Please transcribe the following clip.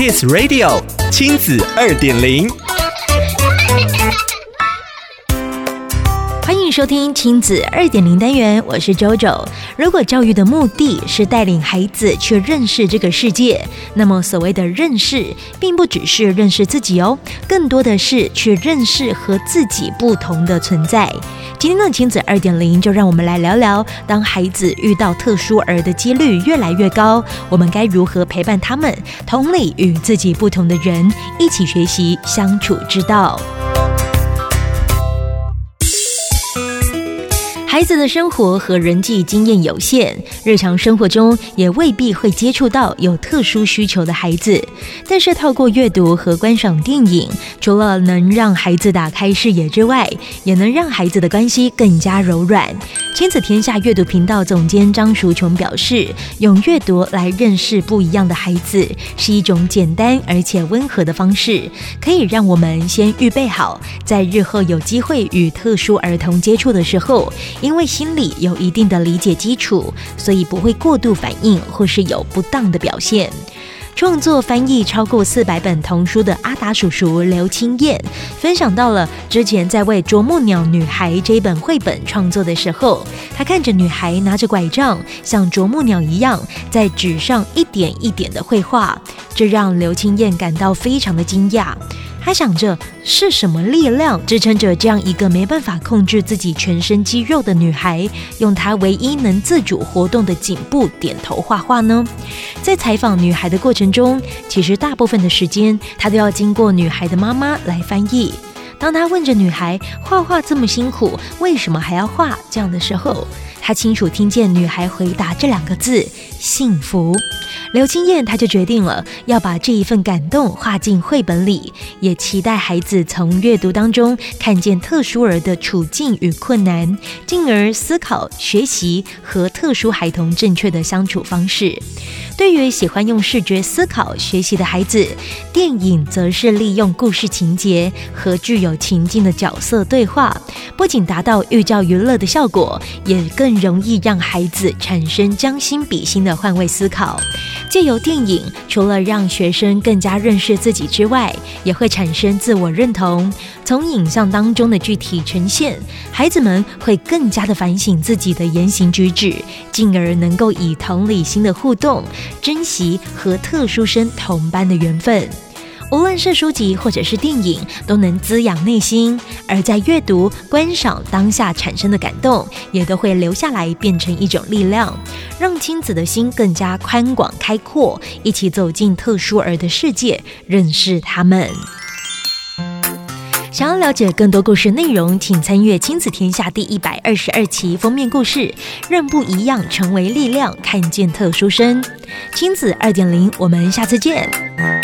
Kiss Radio 亲子二点零。收听亲子二点零单元，我是 JoJo。如果教育的目的是带领孩子去认识这个世界，那么所谓的认识，并不只是认识自己哦，更多的是去认识和自己不同的存在。今天的亲子二点零，就让我们来聊聊，当孩子遇到特殊儿的几率越来越高，我们该如何陪伴他们，同理与自己不同的人一起学习相处之道。孩子的生活和人际经验有限，日常生活中也未必会接触到有特殊需求的孩子。但是，透过阅读和观赏电影，除了能让孩子打开视野之外，也能让孩子的关系更加柔软。亲子天下阅读频道总监张淑琼表示：“用阅读来认识不一样的孩子，是一种简单而且温和的方式，可以让我们先预备好，在日后有机会与特殊儿童接触的时候。”因为心里有一定的理解基础，所以不会过度反应或是有不当的表现。创作翻译超过四百本童书的阿达叔叔刘清燕分享到了之前在为《啄木鸟女孩》这一本绘本创作的时候，他看着女孩拿着拐杖，像啄木鸟一样在纸上一点一点的绘画，这让刘清燕感到非常的惊讶。他想着是什么力量支撑着这样一个没办法控制自己全身肌肉的女孩，用她唯一能自主活动的颈部点头画画呢？在采访女孩的过程中，其实大部分的时间他都要经过女孩的妈妈来翻译。当他问着女孩画画这么辛苦，为什么还要画这样的时候，他清楚听见女孩回答这两个字：幸福。刘清燕，她就决定了要把这一份感动画进绘本里，也期待孩子从阅读当中看见特殊儿的处境与困难，进而思考学习和特殊孩童正确的相处方式。对于喜欢用视觉思考学习的孩子，电影则是利用故事情节和具有情境的角色对话，不仅达到寓教于乐的效果，也更容易让孩子产生将心比心的换位思考。借由电影，除了让学生更加认识自己之外，也会产生自我认同。从影像当中的具体呈现，孩子们会更加的反省自己的言行举止，进而能够以同理心的互动，珍惜和特殊生同班的缘分。无论是书籍或者是电影，都能滋养内心；而在阅读、观赏当下产生的感动，也都会留下来，变成一种力量，让亲子的心更加宽广开阔，一起走进特殊儿的世界，认识他们。想要了解更多故事内容，请参阅《亲子天下》第一百二十二期封面故事，让不一样成为力量，看见特殊生。亲子二点零，我们下次见。